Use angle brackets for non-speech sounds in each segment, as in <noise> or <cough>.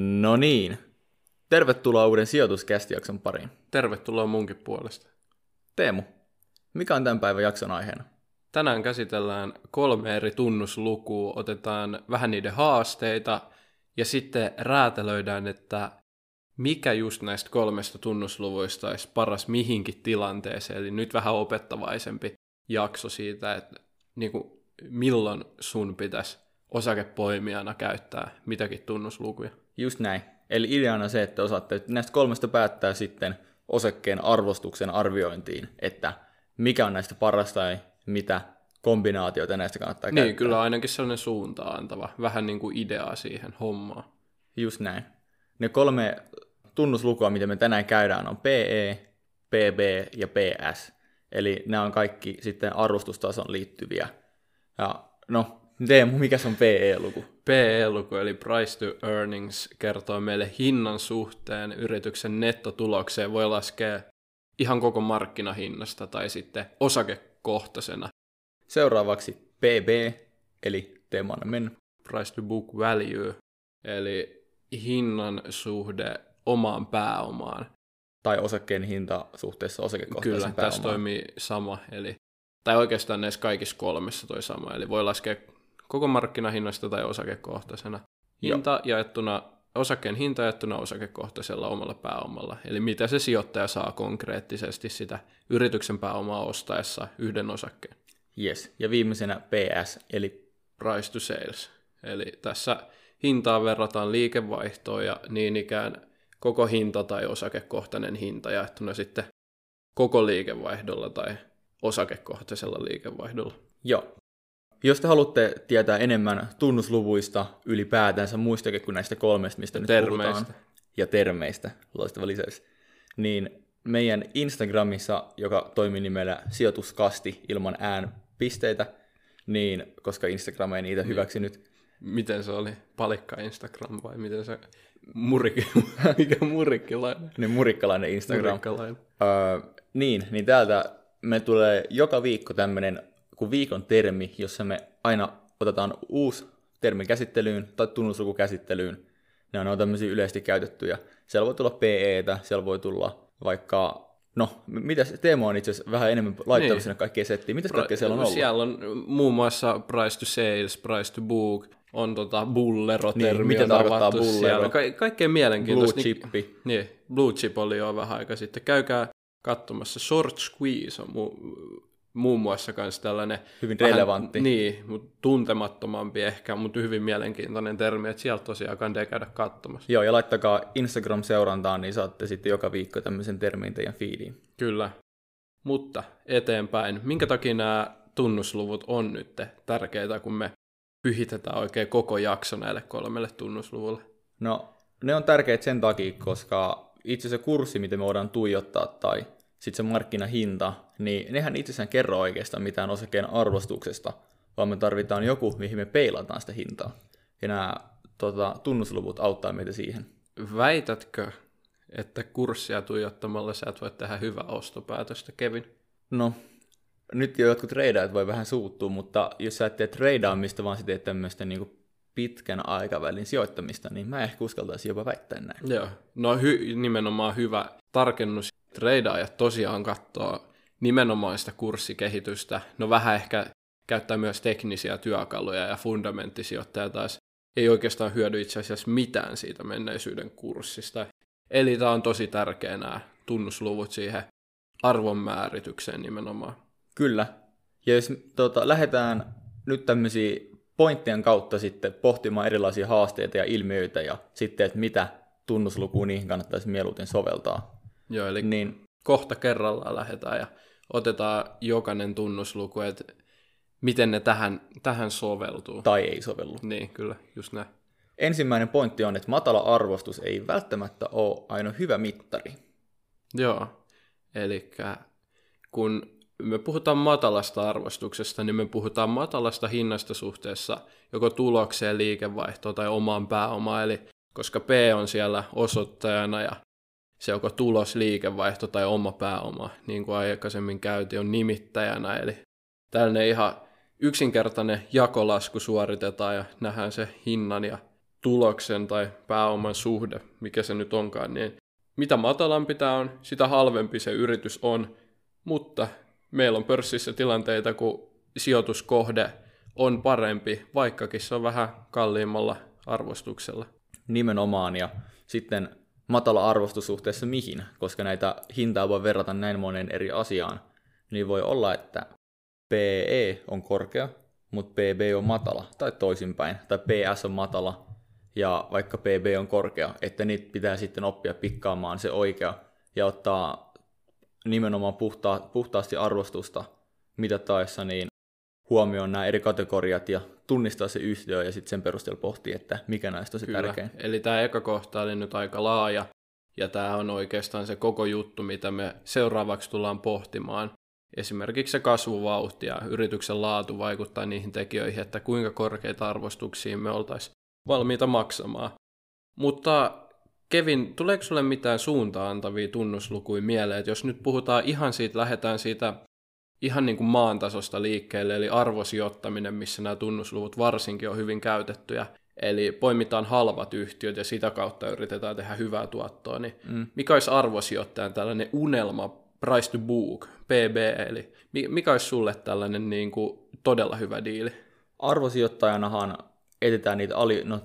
No niin. Tervetuloa uuden sijoituskästijakson pariin. Tervetuloa munkin puolesta. Teemu, mikä on tämän päivän jakson aiheena? Tänään käsitellään kolme eri tunnuslukua, otetaan vähän niiden haasteita ja sitten räätälöidään, että mikä just näistä kolmesta tunnusluvuista olisi paras mihinkin tilanteeseen. Eli nyt vähän opettavaisempi jakso siitä, että niin kuin, milloin sun pitäisi osakepoimijana käyttää mitäkin tunnuslukuja. Just näin. Eli ideana se, että osaatte näistä kolmesta päättää sitten osakkeen arvostuksen arviointiin, että mikä on näistä parasta ja mitä kombinaatioita näistä kannattaa niin, käyttää. kyllä ainakin sellainen suuntaan antava, vähän niin kuin ideaa siihen hommaan. Just näin. Ne kolme tunnuslukua, mitä me tänään käydään, on PE, PB ja PS. Eli nämä on kaikki sitten arvostustason liittyviä. Ja no, Teemu, mikä se on PE-luku? PE-luku eli Price to Earnings kertoo meille hinnan suhteen yrityksen nettotulokseen. Voi laskea ihan koko markkinahinnasta tai sitten osakekohtaisena. Seuraavaksi PB, eli Teemu anna. Price to book value, eli hinnan suhde omaan pääomaan. Tai osakkeen hinta suhteessa osakekohtaisen Kyllä, pääomaan. tässä toimii sama. Eli, tai oikeastaan näissä kaikissa kolmessa toi sama. Eli voi laskea koko markkinahinnasta tai osakekohtaisena. Hinta Joo. jaettuna, osakkeen hinta jaettuna osakekohtaisella omalla pääomalla. Eli mitä se sijoittaja saa konkreettisesti sitä yrityksen pääomaa ostaessa yhden osakkeen. Yes. Ja viimeisenä PS, eli Price to sales. Eli tässä hintaa verrataan liikevaihtoon ja niin ikään koko hinta tai osakekohtainen hinta jaettuna sitten koko liikevaihdolla tai osakekohtaisella liikevaihdolla. Joo. Jos te haluatte tietää enemmän tunnusluvuista ylipäätänsä, muistakin kuin näistä kolmesta, mistä nyt termeistä. puhutaan, ja termeistä, loistava lisäys, niin meidän Instagramissa, joka toimii nimellä sijoituskasti ilman äänpisteitä, niin koska Instagram ei niitä hyväksynyt, Miten se oli? Palikka Instagram vai miten se murikki, <laughs> mikä murikkilainen? niin murikkalainen Instagram. Murikkalainen. Öö, niin, niin täältä me tulee joka viikko tämmöinen kuin viikon termi, jossa me aina otetaan uusi termi käsittelyyn tai tunnusluku käsittelyyn. Ne on tämmöisiä yleisesti käytettyjä. Siellä voi tulla PEtä, siellä voi tulla vaikka, no, mitä Teemo on itse asiassa vähän enemmän laittanut Niin. sinne kaikkea settiin. Mitäs kaikkea siellä on ollut? Siellä on muun muassa price to sales, price to book, on tota bullero-termi Niin, mitä tarkoittaa bullero? siellä. Ka- kaikkea mielenkiintoista. Blue Niin- chippi. Niin, Blue Chip oli jo vähän aika sitten. Käykää katsomassa. Short Squeeze on mu- muun muassa myös tällainen... Hyvin relevantti. Niin, mutta tuntemattomampi ehkä, mutta hyvin mielenkiintoinen termi, että sieltä tosiaan kannattaa käydä katsomassa. Joo, ja laittakaa Instagram-seurantaan, niin saatte sitten joka viikko tämmöisen termin teidän feediin. Kyllä. Mutta eteenpäin. Minkä takia nämä tunnusluvut on nyt tärkeitä, kun me pyhitetään oikein koko jakso näille kolmelle tunnusluvulle? No, ne on tärkeitä sen takia, koska itse se kurssi, mitä me voidaan tuijottaa, tai sitten se markkinahinta, niin nehän itsessään kerro oikeastaan mitään osakkeen arvostuksesta, vaan me tarvitaan joku, mihin me peilataan sitä hintaa. Ja nämä tota, tunnusluvut auttaa meitä siihen. Väitätkö, että kurssia tuijottamalla sä et voi tehdä hyvää ostopäätöstä, Kevin? No, nyt jo jotkut treidaajat voi vähän suuttua, mutta jos sä et tee treidaamista, vaan sä teet tämmöistä niin pitkän aikavälin sijoittamista, niin mä ehkä uskaltaisin jopa väittää näin. Joo. No hy- nimenomaan hyvä tarkennus. Treidaajat tosiaan katsoo nimenomaan sitä kurssikehitystä. No vähän ehkä käyttää myös teknisiä työkaluja ja fundamenttisijoittaja taas ei oikeastaan hyödy itse asiassa mitään siitä menneisyyden kurssista. Eli tämä on tosi tärkeä nämä tunnusluvut siihen arvonmääritykseen nimenomaan. Kyllä. Ja jos tota, lähdetään nyt tämmöisiä pointtien kautta sitten pohtimaan erilaisia haasteita ja ilmiöitä ja sitten, että mitä tunnuslukuun niihin kannattaisi mieluiten soveltaa. Joo, eli Niin kohta kerrallaan lähdetään ja otetaan jokainen tunnusluku, että miten ne tähän, tähän soveltuu. tai ei sovellu. Niin, kyllä, just näin. Ensimmäinen pointti on, että matala arvostus ei välttämättä ole aina hyvä mittari. Joo, eli kun me puhutaan matalasta arvostuksesta, niin me puhutaan matalasta hinnasta suhteessa joko tulokseen, liikevaihtoon tai omaan pääomaan, eli koska P on siellä osoittajana ja se joko tulos, liikevaihto tai oma pääoma, niin kuin aikaisemmin käytiin, on nimittäjänä, eli tällainen ihan yksinkertainen jakolasku suoritetaan ja nähdään se hinnan ja tuloksen tai pääoman suhde, mikä se nyt onkaan, niin mitä matalampi tämä on, sitä halvempi se yritys on, mutta meillä on pörssissä tilanteita, kun sijoituskohde on parempi, vaikkakin se on vähän kalliimmalla arvostuksella. Nimenomaan, ja sitten matala arvostus suhteessa mihin, koska näitä hintaa voi verrata näin monen eri asiaan, niin voi olla, että PE on korkea, mutta PB on matala, tai toisinpäin, tai PS on matala, ja vaikka PB on korkea, että niitä pitää sitten oppia pikkaamaan se oikea, ja ottaa nimenomaan puhta, puhtaasti arvostusta mitattaessa niin huomioon nämä eri kategoriat ja tunnistaa se yhtiö ja sitten sen perusteella pohtii, että mikä näistä on se Kyllä. tärkein. Eli tämä eka kohta oli nyt aika laaja, ja tämä on oikeastaan se koko juttu, mitä me seuraavaksi tullaan pohtimaan. Esimerkiksi se kasvuvauhti ja yrityksen laatu vaikuttaa niihin tekijöihin, että kuinka korkeita arvostuksia me oltaisiin valmiita maksamaan. Mutta Kevin, tuleeko sulle mitään suuntaan antavia tunnuslukuja mieleen, että jos nyt puhutaan ihan siitä, lähdetään siitä ihan niin kuin maan tasosta liikkeelle, eli arvosijoittaminen, missä nämä tunnusluvut varsinkin on hyvin käytettyjä, eli poimitaan halvat yhtiöt ja sitä kautta yritetään tehdä hyvää tuottoa, niin mm. mikä olisi arvosijoittajan tällainen unelma, price to book, PB, eli mikä olisi sulle tällainen niin kuin todella hyvä diili? Arvosijoittajanahan etetään niitä ali, no,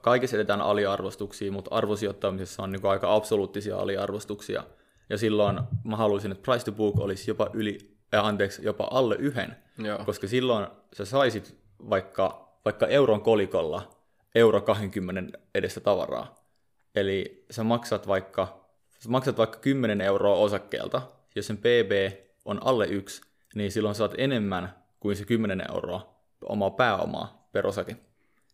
kaikessa edetään aliarvostuksia, mutta arvosijoittamisessa on niin kuin aika absoluuttisia aliarvostuksia. Ja silloin mä haluaisin, että price to book olisi jopa yli, äh, anteeksi, jopa alle yhden, Joo. koska silloin sä saisit vaikka, vaikka euron kolikolla euro 20 edestä tavaraa. Eli sä maksat vaikka, sä maksat vaikka 10 euroa osakkeelta, jos sen PB on alle yksi, niin silloin saat enemmän kuin se 10 euroa omaa pääomaa per osake.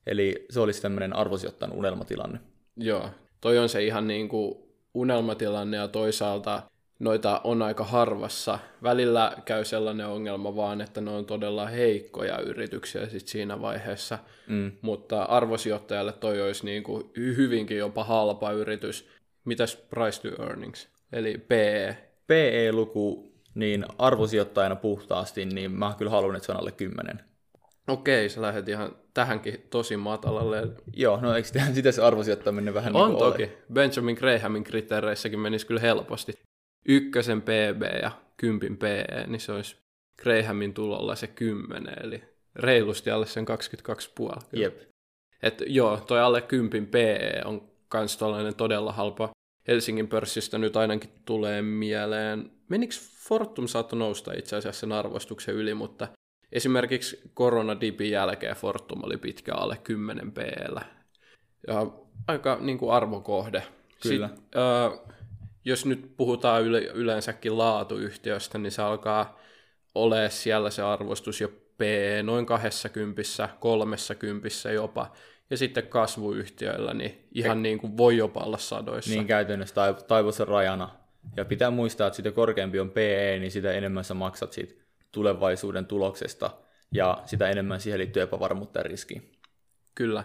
Eli se olisi tämmöinen arvosijoittajan unelmatilanne. Joo, toi on se ihan niin kuin unelmatilanne ja toisaalta noita on aika harvassa. Välillä käy sellainen ongelma vaan, että ne on todella heikkoja yrityksiä sit siinä vaiheessa, mm. mutta arvosijoittajalle toi olisi niin kuin hyvinkin jopa halpa yritys. Mitäs price to earnings, eli PE? PE-luku, niin arvosijoittajana puhtaasti, niin mä kyllä haluan, että se on alle 10. Okei, sä lähdet ihan tähänkin tosi matalalle. Joo, no eikö sitä se arvosijoittaminen vähän On niin toki. Ole? Benjamin Grahamin kriteereissäkin menisi kyllä helposti. Ykkösen PB ja kympin PE, niin se olisi Grahamin tulolla se 10, eli reilusti alle sen 22,5. Jep. Et joo, toi alle kympin PE on kans tollainen todella halpa. Helsingin pörssistä nyt ainakin tulee mieleen. Menikö Fortum saattoi nousta itse asiassa sen arvostuksen yli, mutta Esimerkiksi koronadipin jälkeen Fortum oli pitkä alle 10 p Ja aika niin kuin arvokohde. Kyllä. Sitten, äh, jos nyt puhutaan yle, yleensäkin laatuyhtiöstä, niin se alkaa ole siellä se arvostus jo P noin 20, 30 jopa. Ja sitten kasvuyhtiöillä, niin ihan niin kuin voi jopa olla sadoissa. Niin käytännössä taivuisen rajana. Ja pitää muistaa, että sitä korkeampi on PE, niin sitä enemmän sä maksat siitä tulevaisuuden tuloksesta ja sitä enemmän siihen liittyy epävarmuutta ja riskiä. Kyllä.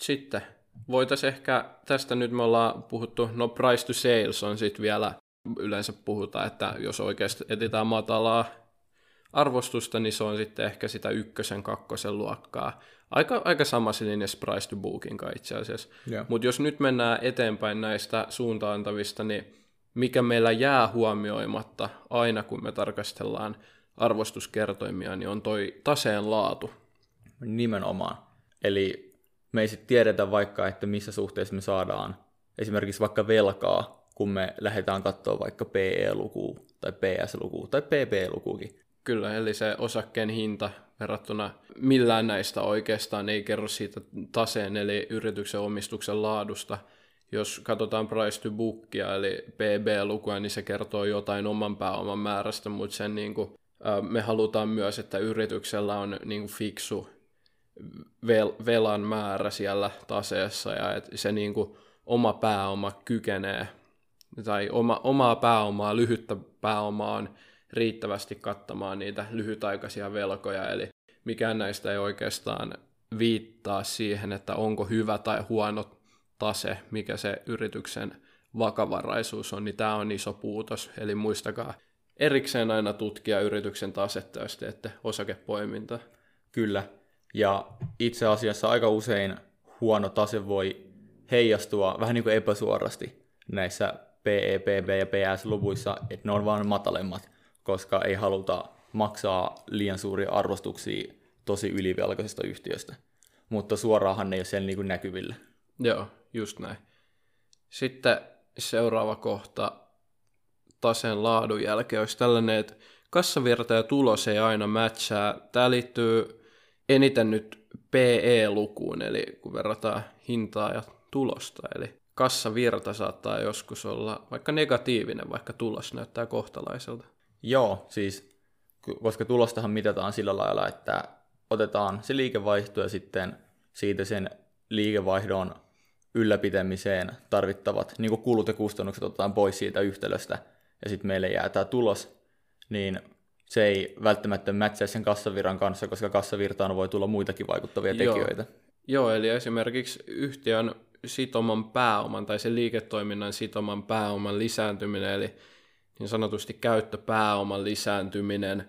Sitten voitaisiin ehkä, tästä nyt me ollaan puhuttu, no price to sales on sitten vielä, yleensä puhutaan, että jos oikeasti etsitään matalaa arvostusta, niin se on sitten ehkä sitä ykkösen, kakkosen luokkaa. Aika, aika samassa linjassa price to bookin itse asiassa. Mutta jos nyt mennään eteenpäin näistä suuntaantavista, niin mikä meillä jää huomioimatta aina, kun me tarkastellaan arvostuskertoimia, niin on toi taseen laatu. Nimenomaan. Eli me ei sitten tiedetä vaikka, että missä suhteessa me saadaan esimerkiksi vaikka velkaa, kun me lähdetään katsoa vaikka PE-lukua tai PS-lukua tai PP-lukuukin. Kyllä, eli se osakkeen hinta verrattuna millään näistä oikeastaan ei kerro siitä taseen eli yrityksen omistuksen laadusta – jos katsotaan price to bookia, eli PB-lukua, niin se kertoo jotain oman pääoman määrästä, mutta sen niin kuin, me halutaan myös, että yrityksellä on niin kuin fiksu vel- velan määrä siellä taseessa ja että se niin kuin, oma pääoma kykenee, tai oma, omaa pääomaa, lyhyttä pääomaa on riittävästi kattamaan niitä lyhytaikaisia velkoja, eli mikään näistä ei oikeastaan viittaa siihen, että onko hyvä tai huono tase, mikä se yrityksen vakavaraisuus on, niin tämä on iso puutos. Eli muistakaa erikseen aina tutkia yrityksen tasetta, jos teette osakepoiminta. Kyllä. Ja itse asiassa aika usein huono tase voi heijastua vähän niin kuin epäsuorasti näissä PE, PB ja PS-luvuissa, että ne on vain matalemmat, koska ei haluta maksaa liian suuria arvostuksia tosi ylivelkaisesta yhtiöstä. Mutta suoraanhan ne ei ole siellä niin kuin näkyvillä. Joo, just näin. Sitten seuraava kohta taseen laadun jälkeen olisi tällainen, että kassavirta ja tulos ei aina matchaa. Tämä liittyy eniten nyt PE-lukuun, eli kun verrataan hintaa ja tulosta. Eli kassavirta saattaa joskus olla vaikka negatiivinen, vaikka tulos näyttää kohtalaiselta. Joo, siis koska tulostahan mitataan sillä lailla, että otetaan se liikevaihto ja sitten siitä sen liikevaihdon ylläpitämiseen tarvittavat niin kulut ja kustannukset otetaan pois siitä yhtälöstä, ja sitten meille jää tämä tulos, niin se ei välttämättä mätsää sen kassavirran kanssa, koska kassavirtaan voi tulla muitakin vaikuttavia Joo. tekijöitä. Joo, eli esimerkiksi yhtiön sitoman pääoman tai sen liiketoiminnan sitoman pääoman lisääntyminen, eli niin sanotusti käyttöpääoman lisääntyminen,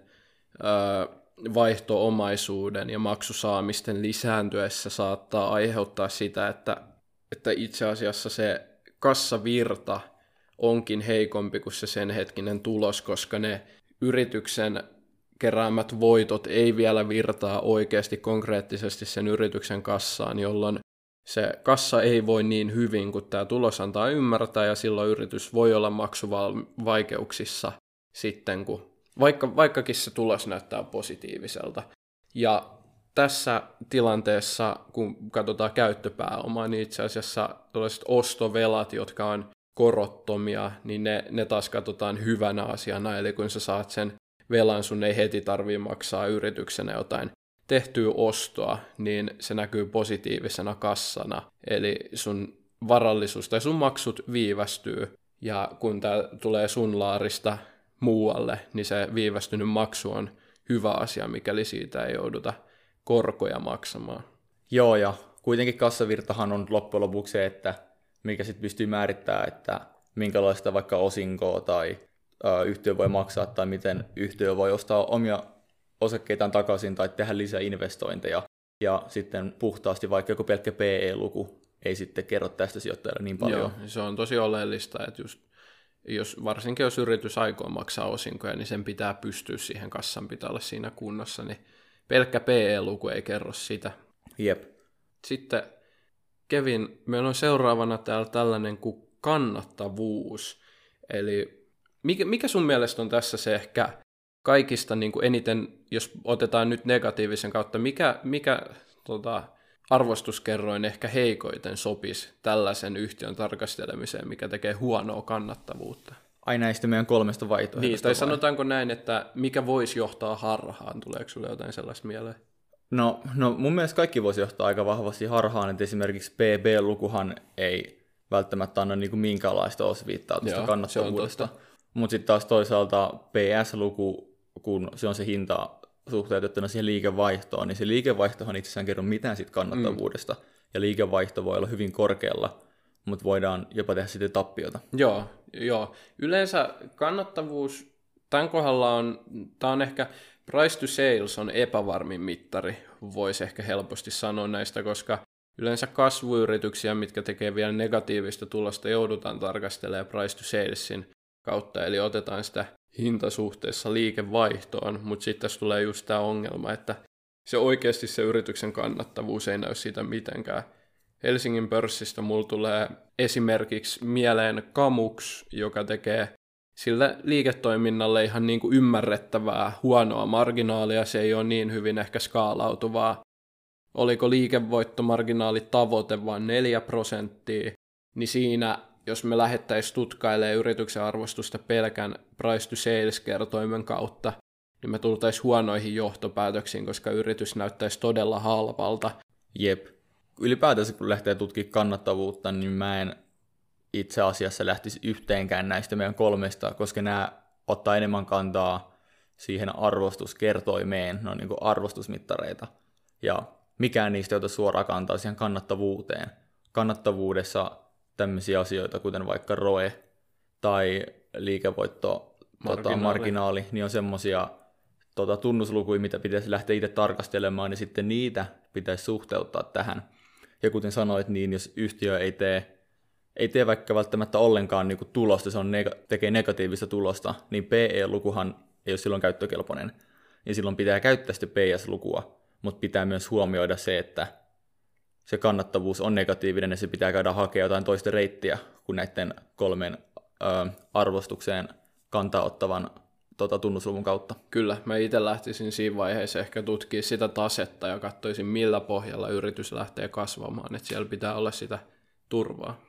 vaihtoomaisuuden ja maksusaamisten lisääntyessä saattaa aiheuttaa sitä, että, että itse asiassa se kassavirta onkin heikompi kuin se sen hetkinen tulos, koska ne yrityksen keräämät voitot ei vielä virtaa oikeasti konkreettisesti sen yrityksen kassaan, jolloin se kassa ei voi niin hyvin kuin tämä tulos antaa ymmärtää, ja silloin yritys voi olla maksuvaikeuksissa sitten, kun vaikka, vaikkakin se tulos näyttää positiiviselta. Ja tässä tilanteessa, kun katsotaan käyttöpääomaa, niin itse asiassa tällaiset ostovelat, jotka on korottomia, niin ne, ne taas katsotaan hyvänä asiana, eli kun sä saat sen velan, sun ei heti tarvii maksaa yrityksenä jotain tehtyä ostoa, niin se näkyy positiivisena kassana, eli sun varallisuus tai sun maksut viivästyy, ja kun tämä tulee sun laarista muualle, niin se viivästynyt maksu on hyvä asia, mikäli siitä ei jouduta korkoja maksamaan. Joo, ja kuitenkin kassavirtahan on loppujen lopuksi se, että mikä sitten pystyy määrittämään, että minkälaista vaikka osinkoa tai ö, yhtiö voi maksaa, tai miten yhtiö voi ostaa omia osakkeitaan takaisin tai tehdä lisää investointeja. Ja sitten puhtaasti vaikka joku pelkkä PE-luku ei sitten kerro tästä sijoittajalle niin paljon. Joo, se on tosi oleellista, että just jos, varsinkin jos yritys aikoo maksaa osinkoja, niin sen pitää pystyä siihen kassan pitää olla siinä kunnossa, niin pelkkä PE-luku ei kerro sitä. Jep. Sitten Kevin, meillä on seuraavana täällä tällainen kuin kannattavuus. Eli mikä, mikä sun mielestä on tässä se ehkä kaikista niin kuin eniten, jos otetaan nyt negatiivisen kautta, mikä, mikä tota, arvostuskerroin ehkä heikoiten sopisi tällaisen yhtiön tarkastelemiseen, mikä tekee huonoa kannattavuutta? Ai näistä meidän kolmesta vaihtoehdosta. Niin, tai vai? sanotaanko näin, että mikä voisi johtaa harhaan? Tuleeko sinulle jotain sellaista mieleen? No, no mun mielestä kaikki voisi johtaa aika vahvasti harhaan, että esimerkiksi PB-lukuhan ei välttämättä anna niin kuin minkäänlaista osviittaa Joo, tuosta kannattavuudesta. Mutta sitten taas toisaalta PS-luku, kun se on se hinta suhteutettuna siihen liikevaihtoon, niin se liikevaihtohan itsessään kerro mitään siitä kannattavuudesta. Mm. Ja liikevaihto voi olla hyvin korkealla, mutta voidaan jopa tehdä sitten tappiota. Joo, joo. Yleensä kannattavuus tämän kohdalla on, tämä on ehkä, price to sales on epävarmin mittari, voisi ehkä helposti sanoa näistä, koska yleensä kasvuyrityksiä, mitkä tekee vielä negatiivista tulosta, joudutaan tarkastelemaan price to salesin kautta, eli otetaan sitä hintasuhteessa liikevaihtoon, mutta sitten tässä tulee just tämä ongelma, että se oikeasti se yrityksen kannattavuus ei näy siitä mitenkään. Helsingin pörssistä mulla tulee esimerkiksi mieleen Kamux, joka tekee sillä liiketoiminnalle ihan niin kuin ymmärrettävää huonoa marginaalia, se ei ole niin hyvin ehkä skaalautuvaa. Oliko liikevoittomarginaali tavoite vain 4 prosenttia, niin siinä, jos me lähettäisiin tutkailemaan yrityksen arvostusta pelkän price to sales kertoimen kautta, niin me tultaisiin huonoihin johtopäätöksiin, koska yritys näyttäisi todella halvalta. Jep. Ylipäätänsä kun lähtee tutkimaan kannattavuutta, niin mä en itse asiassa lähtisi yhteenkään näistä meidän kolmesta, koska nämä ottaa enemmän kantaa siihen arvostuskertoimeen, ne on niin kuin arvostusmittareita. Ja mikään niistä ei ota suoraan kantaa siihen kannattavuuteen. Kannattavuudessa tämmöisiä asioita, kuten vaikka ROE tai liikevoitto Marginaali. Tota, marginaali, niin on semmoisia tota, tunnuslukuja, mitä pitäisi lähteä itse tarkastelemaan, niin sitten niitä pitäisi suhteuttaa tähän. Ja kuten sanoit, niin jos yhtiö ei tee, ei tee vaikka välttämättä ollenkaan niin kuin tulosta, se on neg- tekee negatiivista tulosta, niin PE-lukuhan ei ole silloin käyttökelpoinen. Ja silloin pitää käyttää sitten PS-lukua, mutta pitää myös huomioida se, että se kannattavuus on negatiivinen ja se pitää käydä hakea jotain toista reittiä kuin näiden kolmen ö, arvostukseen kantaa ottavan tota, tunnusluvun kautta. Kyllä, mä itse lähtisin siinä vaiheessa ehkä tutkia sitä tasetta ja katsoisin millä pohjalla yritys lähtee kasvamaan, että siellä pitää olla sitä turvaa.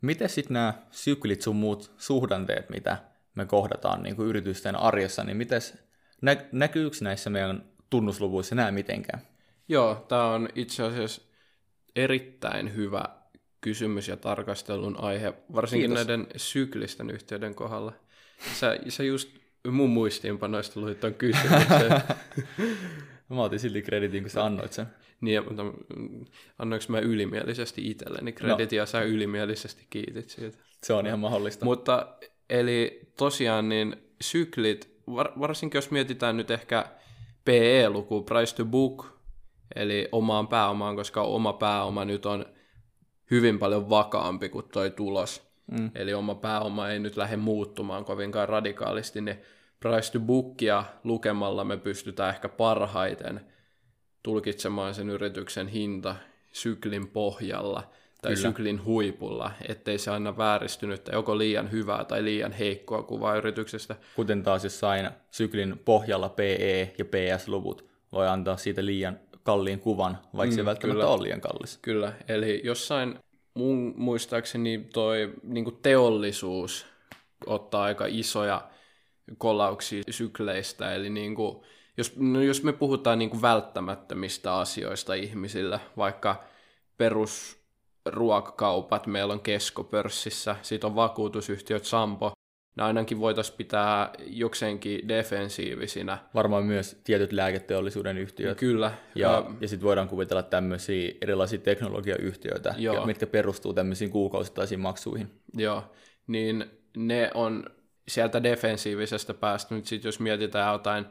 Miten sitten nämä syklit sun muut suhdanteet, mitä me kohdataan niin kuin yritysten arjessa, niin mites, nä- näkyykö näissä meidän tunnusluvuissa nämä mitenkään? Joo, tämä on itse asiassa erittäin hyvä kysymys ja tarkastelun aihe, varsinkin Kiitos. näiden syklisten yhteyden kohdalla. Sä, sä just mun muistiinpanoista luit ton kysymyksen. <laughs> mä otin silti kreditin, kun sä annoit sen. Niin, mutta annoinko mä ylimielisesti itselleni kreditin no. ja sä ylimielisesti kiitit siitä. Se on ihan mahdollista. Mutta eli tosiaan niin syklit, var, varsinkin jos mietitään nyt ehkä PE-luku, price to book, eli omaan pääomaan, koska oma pääoma nyt on hyvin paljon vakaampi kuin toi tulos. Mm. Eli oma pääoma ei nyt lähde muuttumaan kovinkaan radikaalisti, niin price to bookia lukemalla me pystytään ehkä parhaiten tulkitsemaan sen yrityksen hinta syklin pohjalla tai Kyllä. syklin huipulla, ettei se aina vääristynyt joko liian hyvää tai liian heikkoa kuvaa yrityksestä. Kuten taas jos aina syklin pohjalla PE ja PS-luvut voi antaa siitä liian kalliin kuvan, vaikka mm, se ei välttämättä kyllä. ole liian kallis. Kyllä, eli jossain mun muistaakseni toi niin teollisuus ottaa aika isoja kolauksia sykleistä, eli niin kuin, jos, no jos me puhutaan niin kuin välttämättömistä asioista ihmisillä, vaikka perusruokakaupat, meillä on keskopörssissä, sitten on vakuutusyhtiöt Sampo, ne ainakin voitaisiin pitää jokseenkin defensiivisinä. Varmaan myös tietyt lääketeollisuuden yhtiöt. Kyllä. Ja, ja, ja sitten voidaan kuvitella tämmöisiä erilaisia teknologiayhtiöitä, Joo. mitkä perustuu tämmöisiin kuukausittaisiin maksuihin. Joo, niin ne on sieltä defensiivisestä päästä. Nyt sitten jos mietitään jotain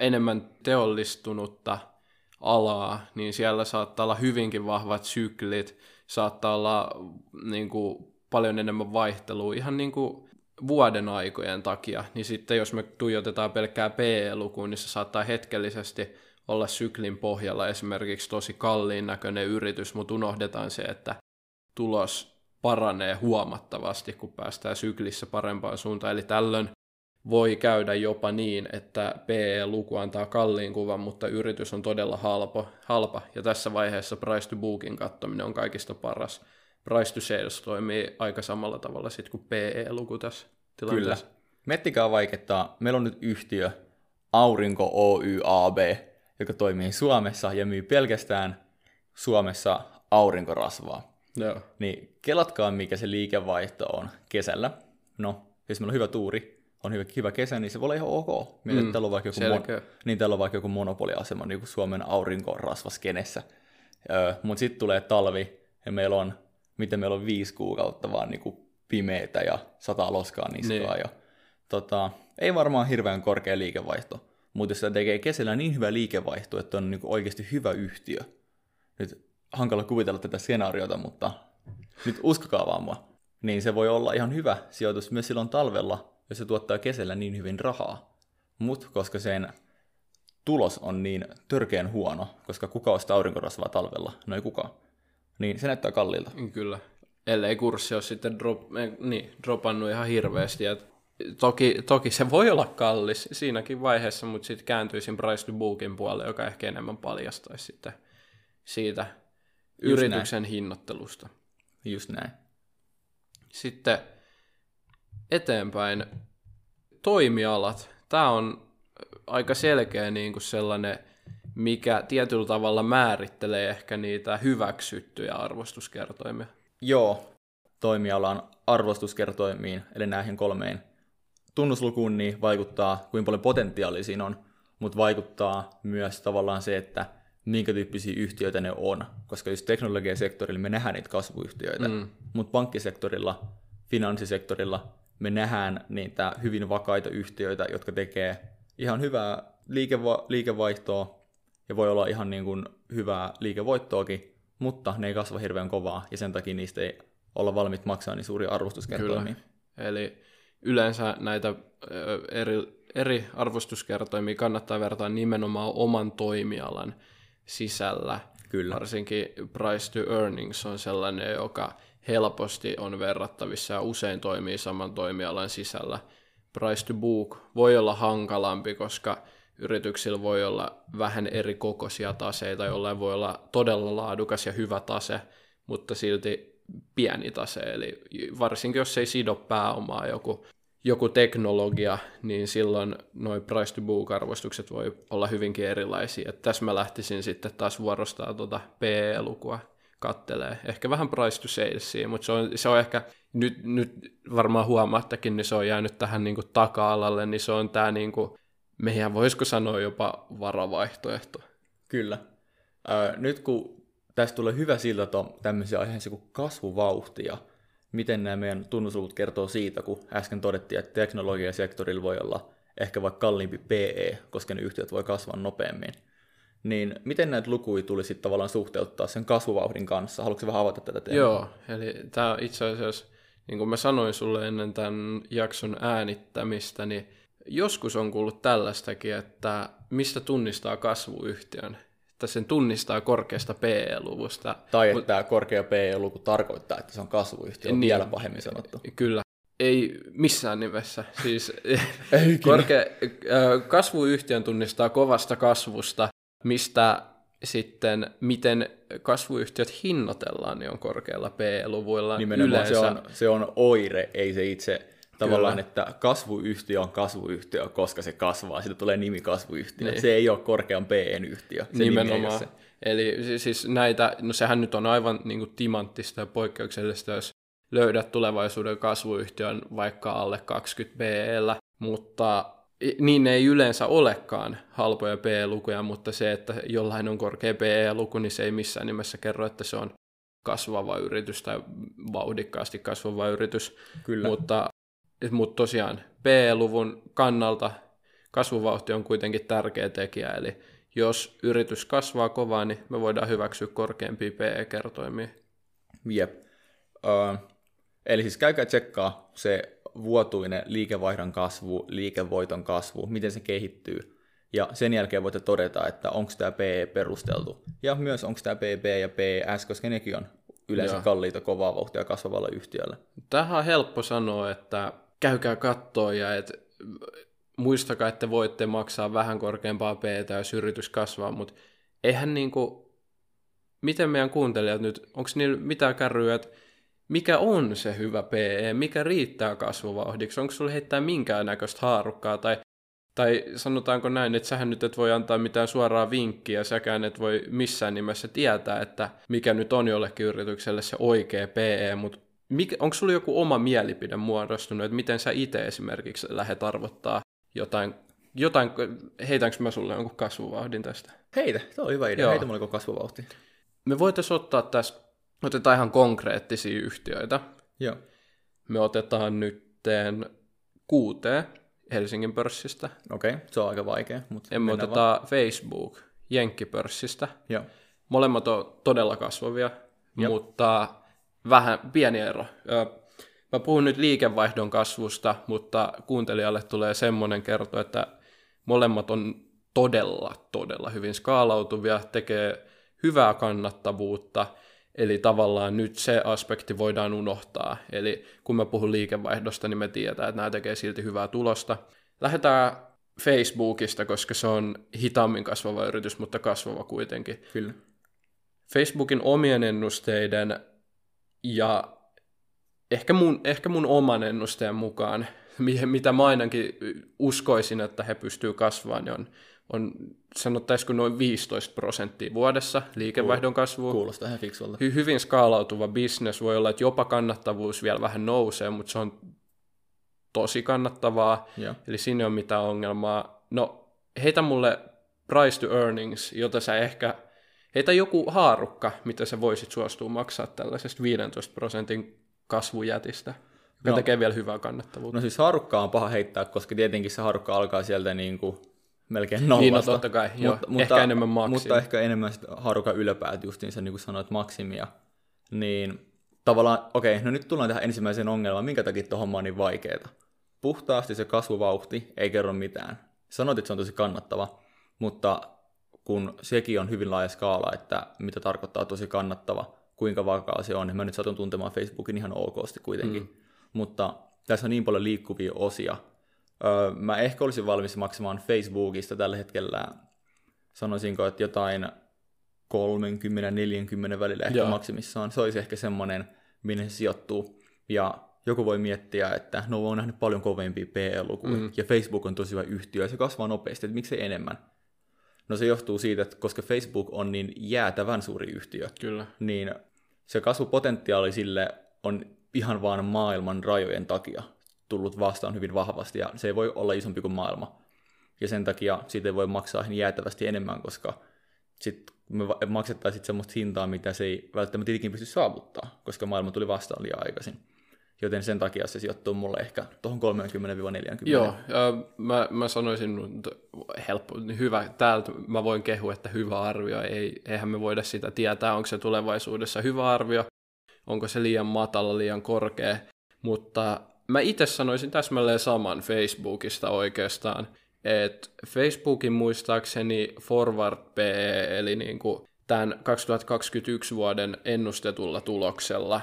enemmän teollistunutta alaa, niin siellä saattaa olla hyvinkin vahvat syklit, saattaa olla niin kuin, paljon enemmän vaihtelua, ihan niin kuin vuoden aikojen takia, niin sitten jos me tuijotetaan pelkkää PE-lukuun, niin se saattaa hetkellisesti olla syklin pohjalla esimerkiksi tosi kalliin näköinen yritys, mutta unohdetaan se, että tulos paranee huomattavasti, kun päästään syklissä parempaan suuntaan. Eli tällöin voi käydä jopa niin, että PE-luku antaa kalliin kuvan, mutta yritys on todella halpa, halpa. ja tässä vaiheessa price to bookin kattominen on kaikista paras price to sales toimii aika samalla tavalla sitten kuin PE-luku tässä tilanteessa. Kyllä. Miettikää vaikka, meillä on nyt yhtiö Aurinko Oy AB, joka toimii Suomessa ja myy pelkästään Suomessa aurinkorasvaa. Joo. Niin kelatkaa, mikä se liikevaihto on kesällä. No, jos meillä on hyvä tuuri, on hyvä, hyvä kesä, niin se voi olla ihan ok. Mietit, mm, täällä on vaikka joku, mon, niin täällä on vaikka joku monopoliasema niin kuin Suomen aurinkorasvaskenessä. Öö, Mutta sitten tulee talvi, ja meillä on miten meillä on viisi kuukautta vaan niin kuin pimeitä ja sata loskaa niskaa. Niin. Ja, tota, ei varmaan hirveän korkea liikevaihto, mutta jos se tekee kesällä niin hyvä liikevaihto, että on niin kuin oikeasti hyvä yhtiö, nyt hankala kuvitella tätä skenaariota, mutta nyt uskokaa vaan mua, niin se voi olla ihan hyvä sijoitus myös silloin talvella, jos se tuottaa kesällä niin hyvin rahaa. Mutta koska sen tulos on niin törkeän huono, koska kuka ostaa aurinkorasvaa talvella? No ei kukaan niin se näyttää kalliilta. Kyllä. Ellei kurssi ole sitten drop, eh, niin, dropannut ihan hirveästi. Ja toki, toki se voi olla kallis siinäkin vaiheessa, mutta sitten kääntyisin price to bookin puolelle, joka ehkä enemmän paljastaisi sitten siitä Just yrityksen näin. hinnoittelusta. Just näin. Sitten eteenpäin toimialat. Tämä on aika selkeä niin kuin sellainen mikä tietyllä tavalla määrittelee ehkä niitä hyväksyttyjä arvostuskertoimia. Joo, toimialan arvostuskertoimiin, eli näihin kolmeen tunnuslukuun, niin vaikuttaa, kuinka paljon potentiaalia siinä on, mutta vaikuttaa myös tavallaan se, että minkä tyyppisiä yhtiöitä ne on, koska just teknologiasektorilla me nähdään niitä kasvuyhtiöitä, mm. mutta pankkisektorilla, finanssisektorilla me nähdään niitä hyvin vakaita yhtiöitä, jotka tekee ihan hyvää liikeva- liikevaihtoa, ja voi olla ihan niin kuin hyvää liikevoittoakin, mutta ne ei kasva hirveän kovaa, ja sen takia niistä ei olla valmiit maksaa niin suuria arvostuskertoimia. Kyllä. Eli yleensä näitä eri, eri arvostuskertoimia kannattaa vertaa nimenomaan oman toimialan sisällä. Kyllä. Varsinkin price to earnings on sellainen, joka helposti on verrattavissa ja usein toimii saman toimialan sisällä. Price to book voi olla hankalampi, koska yrityksillä voi olla vähän eri kokoisia taseita, jollain voi olla todella laadukas ja hyvä tase, mutta silti pieni tase. Eli varsinkin jos ei sido pääomaa joku, joku teknologia, niin silloin noin price to book arvostukset voi olla hyvinkin erilaisia. Et tässä mä lähtisin sitten taas vuorostaa tuota PE-lukua kattelee. Ehkä vähän price to salesia, mutta se on, se on ehkä, nyt, nyt varmaan huomaattakin, niin se on jäänyt tähän niin kuin taka-alalle, niin se on tämä niin kuin, meidän voisiko sanoa jopa varavaihtoehto. Kyllä. Ö, nyt kun tästä tulee hyvä on tämmöisiä aiheisia kuin kasvuvauhti ja miten nämä meidän tunnusluvut kertoo siitä, kun äsken todettiin, että teknologiasektorilla voi olla ehkä vaikka kalliimpi PE, koska ne yhtiöt voi kasvaa nopeammin. Niin miten näitä lukuja tulisi tavallaan suhteuttaa sen kasvuvauhdin kanssa? Haluatko vähän avata tätä teemaa? Joo, eli tämä itse asiassa, niin kuin mä sanoin sulle ennen tämän jakson äänittämistä, niin joskus on kuullut tällaistakin, että mistä tunnistaa kasvuyhtiön että sen tunnistaa korkeasta PE-luvusta. Tai että tämä korkea PE-luku tarkoittaa, että se on kasvuyhtiö, on niin, vielä pahemmin sanottu. Kyllä, ei missään nimessä. Siis <laughs> korkea, kasvuyhtiön tunnistaa kovasta kasvusta, mistä sitten, miten kasvuyhtiöt hinnoitellaan, niin on korkealla PE-luvuilla. Nimenomaan Yleensä. se on, se on oire, ei se itse tavallaan, Kyllä. että kasvuyhtiö on kasvuyhtiö, koska se kasvaa. Siitä tulee nimi kasvuyhtiö. Niin. Se ei ole korkean PE-yhtiö. Se Nimenomaan. Se. Eli siis näitä, no sehän nyt on aivan niin kuin timanttista ja poikkeuksellista, jos löydät tulevaisuuden kasvuyhtiön vaikka alle 20 PE, mutta niin ei yleensä olekaan halpoja PE-lukuja, mutta se, että jollain on korkea PE-luku, niin se ei missään nimessä kerro, että se on kasvava yritys tai vauhdikkaasti kasvava yritys. Kyllä. Mutta mutta tosiaan PE-luvun kannalta kasvuvauhti on kuitenkin tärkeä tekijä, eli jos yritys kasvaa kovaa, niin me voidaan hyväksyä korkeampia PE-kertoimia. Jep. Uh, eli siis käykää tsekkaa se vuotuinen liikevaihdon kasvu, liikevoiton kasvu, miten se kehittyy. Ja sen jälkeen voitte todeta, että onko tämä PE perusteltu. Ja myös onko tämä PB ja PES, koska nekin on yleensä Joo. kalliita kovaa vauhtia kasvavalla yhtiöllä. Tähän on helppo sanoa, että käykää kattoon ja et, muistakaa, että voitte maksaa vähän korkeampaa p jos yritys kasvaa, mutta eihän niinku, miten meidän kuuntelijat nyt, onko niillä mitään kärryä, että mikä on se hyvä PE, mikä riittää kasvuvauhdiksi, onko sulla heittää minkäännäköistä haarukkaa, tai, tai sanotaanko näin, että sähän nyt et voi antaa mitään suoraa vinkkiä, säkään et voi missään nimessä tietää, että mikä nyt on jollekin yritykselle se oikea PE, mutta Mik, onko sulla joku oma mielipide muodostunut, että miten sä itse esimerkiksi lähdet arvottaa jotain, jotain heitänkö mä sulle jonkun kasvuvauhdin tästä? Heitä, se on hyvä idea, Joo. heitä mulle joku kasvuvauhti. Me voitaisiin ottaa tässä, otetaan ihan konkreettisia yhtiöitä. Joo. Me otetaan nytten kuuteen Helsingin pörssistä. Okei, okay, se on aika vaikea. Mutta me otetaan vaan. Facebook Jenkkipörssistä. Joo. Molemmat on todella kasvavia, Joo. mutta vähän pieni ero. Mä puhun nyt liikevaihdon kasvusta, mutta kuuntelijalle tulee semmoinen kerto, että molemmat on todella, todella hyvin skaalautuvia, tekee hyvää kannattavuutta, eli tavallaan nyt se aspekti voidaan unohtaa. Eli kun mä puhun liikevaihdosta, niin me tietää, että nämä tekee silti hyvää tulosta. Lähdetään Facebookista, koska se on hitaammin kasvava yritys, mutta kasvava kuitenkin. Kyllä. Facebookin omien ennusteiden ja ehkä mun, ehkä mun oman ennusteen mukaan, <laughs> mitä mä ainakin uskoisin, että he pystyy kasvamaan, niin on, on sanottaisiko noin 15 prosenttia vuodessa liikevaihdon kasvua. Kuulostaa ihan fiksulta. Hy- hyvin skaalautuva business voi olla, että jopa kannattavuus vielä vähän nousee, mutta se on tosi kannattavaa, ja. eli sinne on mitään ongelmaa. No, heitä mulle price to earnings, jota sä ehkä Heitä joku haarukka, mitä sä voisit suostua maksaa tällaisesta 15 prosentin kasvujätistä, joka no. tekee vielä hyvää kannattavuutta. No siis haarukkaa on paha heittää, koska tietenkin se haarukka alkaa sieltä niin kuin melkein nollasta. Niin, no totta kai, joo. Ehkä enemmän maksimi. Mutta ehkä enemmän harukan yläpäät justiinsa, niin kuin sanoit, maksimia. Niin tavallaan, okei, okay, no nyt tullaan tähän ensimmäiseen ongelmaan, minkä takia tuo homma on niin vaikeaa. Puhtaasti se kasvuvauhti ei kerro mitään. Sanoit, että se on tosi kannattava, mutta kun sekin on hyvin laaja skaala, että mitä tarkoittaa tosi kannattava, kuinka vakaa se on, niin mä nyt satun tuntemaan Facebookin ihan okosti kuitenkin. Mm. Mutta tässä on niin paljon liikkuvia osia. Öö, mä ehkä olisin valmis maksamaan Facebookista tällä hetkellä, sanoisinko, että jotain 30-40 välillä ehkä Joo. maksimissaan. Se olisi ehkä semmoinen, minne se sijoittuu. Ja joku voi miettiä, että no on nähnyt paljon kovempia PE-lukuja, mm. ja Facebook on tosi hyvä yhtiö, ja se kasvaa nopeasti, että miksei enemmän? No se johtuu siitä, että koska Facebook on niin jäätävän suuri yhtiö, Kyllä. niin se kasvupotentiaali sille on ihan vaan maailman rajojen takia tullut vastaan hyvin vahvasti, ja se ei voi olla isompi kuin maailma. Ja sen takia siitä ei voi maksaa jäätävästi enemmän, koska sit me maksettaisiin semmoista hintaa, mitä se ei välttämättä ikinä pysty saavuttaa, koska maailma tuli vastaan liian aikaisin. Joten sen takia se sijoittuu mulle ehkä tuohon 30-40. Joo, mä, mä sanoisin, helppo, hyvä, täältä mä voin kehua, että hyvä arvio, ei, eihän me voida sitä tietää, onko se tulevaisuudessa hyvä arvio, onko se liian matala, liian korkea, mutta mä itse sanoisin täsmälleen saman Facebookista oikeastaan, että Facebookin muistaakseni forward PE, eli niin kuin tämän 2021 vuoden ennustetulla tuloksella,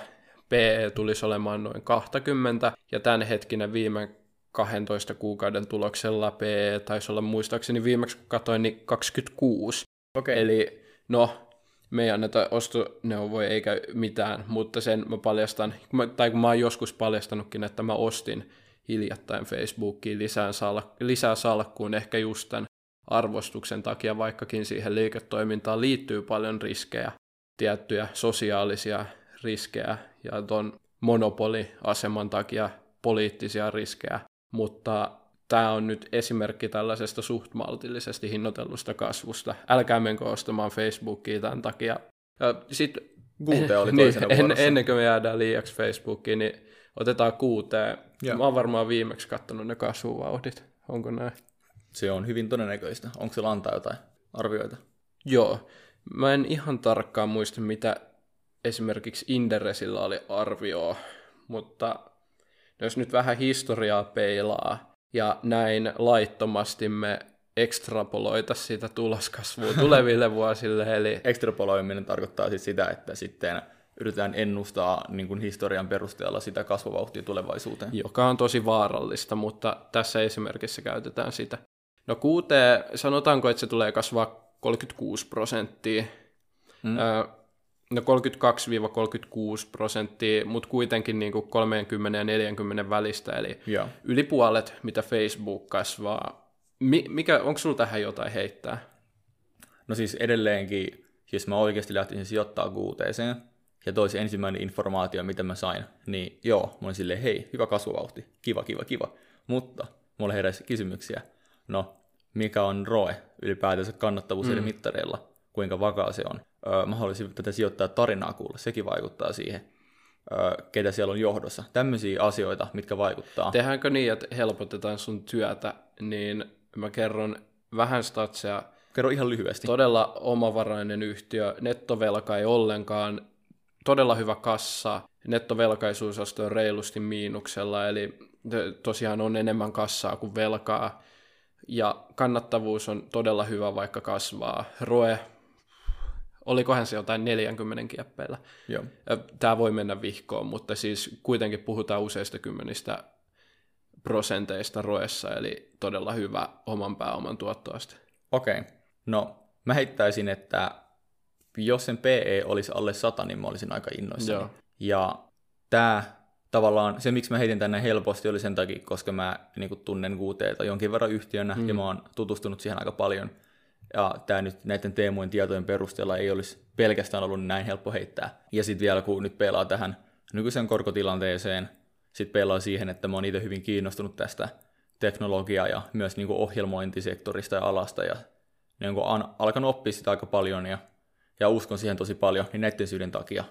PE tulisi olemaan noin 20, ja tämänhetkinen viime 12 kuukauden tuloksella PE taisi olla muistaakseni viimeksi kun katsoin, niin 26. Okay. Eli no, me ei anneta ostoneuvoja eikä mitään, mutta sen mä paljastan, tai kun mä oon joskus paljastanutkin, että mä ostin hiljattain Facebookiin lisää, sal- lisää salkkuun ehkä just tämän arvostuksen takia, vaikkakin siihen liiketoimintaan liittyy paljon riskejä, tiettyjä sosiaalisia riskejä ja tuon monopoliaseman takia poliittisia riskejä, mutta tämä on nyt esimerkki tällaisesta suht maltillisesti hinnoitellusta kasvusta. Älkää menkö ostamaan Facebookia tämän takia. Ja sit, Google oli <laughs> niin, en, ennen kuin me jäädään liiaksi Facebookiin, niin otetaan kuuteen. Joo. Mä oon varmaan viimeksi katsonut ne kasvuvauhdit. Onko näin? Se on hyvin todennäköistä. Onko se antaa jotain arvioita? Joo. Mä en ihan tarkkaan muista, mitä esimerkiksi Inderesillä oli arvioa, mutta jos nyt vähän historiaa peilaa ja näin laittomasti me ekstrapoloita sitä tuloskasvua <laughs> tuleville vuosille. Eli... Ekstrapoloiminen tarkoittaa siis sitä, että sitten yritetään ennustaa niin kuin historian perusteella sitä kasvuvauhtia tulevaisuuteen. Joka on tosi vaarallista, mutta tässä esimerkissä käytetään sitä. No kuuteen, sanotaanko, että se tulee kasvaa 36 prosenttia. Mm. No 32-36 prosenttia, mutta kuitenkin niin kuin 30 ja 40 välistä, eli ja. yli puolet, mitä Facebook kasvaa. mikä, onko sulla tähän jotain heittää? No siis edelleenkin, jos mä oikeasti lähtisin sijoittaa kuuteeseen, ja toisi ensimmäinen informaatio, mitä mä sain, niin joo, mä olin silleen, hei, hyvä kasvuvauhti, kiva, kiva, kiva. Mutta mulle heräsi kysymyksiä, no, mikä on ROE, ylipäätänsä kannattavuus mm. eri mittareilla, kuinka vakaa se on. Öö, mä haluaisin tätä sijoittaa tarinaa kuulla, sekin vaikuttaa siihen, öö, ketä siellä on johdossa. Tämmöisiä asioita, mitkä vaikuttaa. Tehdäänkö niin, että helpotetaan sun työtä, niin mä kerron vähän statseja. Kerro ihan lyhyesti. Todella omavarainen yhtiö, nettovelka ei ollenkaan, todella hyvä kassa, nettovelkaisuusaste on reilusti miinuksella, eli tosiaan on enemmän kassaa kuin velkaa, ja kannattavuus on todella hyvä, vaikka kasvaa. Roe, olikohan se jotain 40 kieppeillä. Joo. Tämä voi mennä vihkoon, mutta siis kuitenkin puhutaan useista kymmenistä prosenteista roessa, eli todella hyvä oman pääoman tuottoaste. Okei, okay. no mä heittäisin, että jos sen PE olisi alle 100, niin mä olisin aika innoissani. Joo. Ja tämä tavallaan, se miksi mä heitin tänne helposti oli sen takia, koska mä niin kuin, tunnen QTta jonkin verran yhtiönä mm. ja mä oon tutustunut siihen aika paljon. Ja tämä nyt näiden teemojen tietojen perusteella ei olisi pelkästään ollut näin helppo heittää. Ja sitten vielä kun nyt pelaa tähän nykyisen korkotilanteeseen, sitten pelaa siihen, että mä oon itse hyvin kiinnostunut tästä teknologiaa ja myös niin kuin ohjelmointisektorista ja alasta ja niin kuin alkanut oppia sitä aika paljon ja ja uskon siihen tosi paljon, niin näiden syiden takia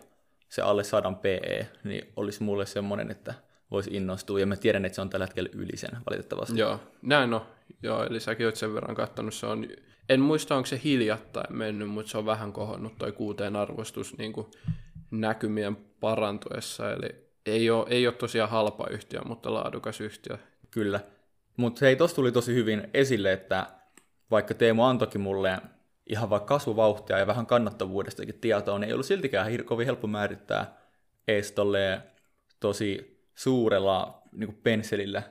se alle 100 PE niin olisi mulle semmoinen, että voisi innostua, ja mä tiedän, että se on tällä hetkellä yli sen valitettavasti. Joo, näin on. Joo, eli säkin oot sen verran katsonut, se on, en muista onko se hiljattain mennyt, mutta se on vähän kohonnut toi kuuteen arvostus niin kuin näkymien parantuessa, eli ei ole, ei ole tosiaan halpa yhtiö, mutta laadukas yhtiö. Kyllä. Mutta hei, tuossa tuli tosi hyvin esille, että vaikka Teemu antoikin mulle ihan vaikka kasvuvauhtia ja vähän kannattavuudestakin tietoa, niin ei ollut siltikään hir- kovin helppo määrittää ees tosi suurella niin pensselillä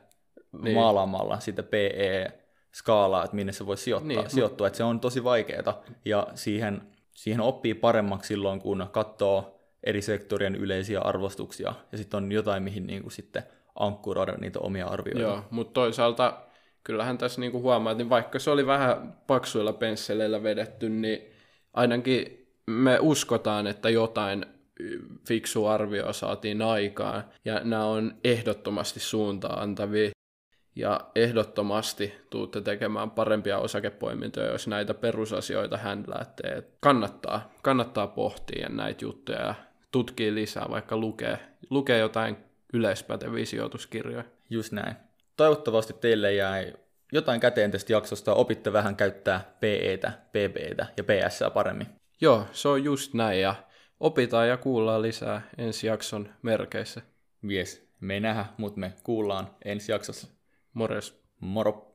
niin. maalaamalla sitä PE-skaalaa, että minne se voi sijoittaa, niin, sijoittua. Että se on tosi vaikeaa ja siihen, siihen oppii paremmaksi silloin, kun katsoo eri sektorien yleisiä arvostuksia ja sitten on jotain, mihin niin kuin sitten ankkuroida niitä omia arvioita. Joo, mutta toisaalta kyllähän tässä niinku huomaa, että vaikka se oli vähän paksuilla pensseleillä vedetty, niin ainakin me uskotaan, että jotain fiksu arvio saatiin aikaan, ja nämä on ehdottomasti suuntaan antavia, ja ehdottomasti tuutte tekemään parempia osakepoimintoja, jos näitä perusasioita händläätte. Kannattaa, kannattaa pohtia näitä juttuja ja tutkia lisää, vaikka lukee, lukee jotain yleispäteviä sijoituskirjoja. Just näin. Toivottavasti teille jäi jotain käteen tästä jaksosta, opitte vähän käyttää PEtä, PBtä ja PS paremmin. Joo, se on just näin ja opitaan ja kuullaan lisää ensi jakson merkeissä. Yes, me ei nähdä, mutta me kuullaan ensi jaksossa. Morjes. Moro.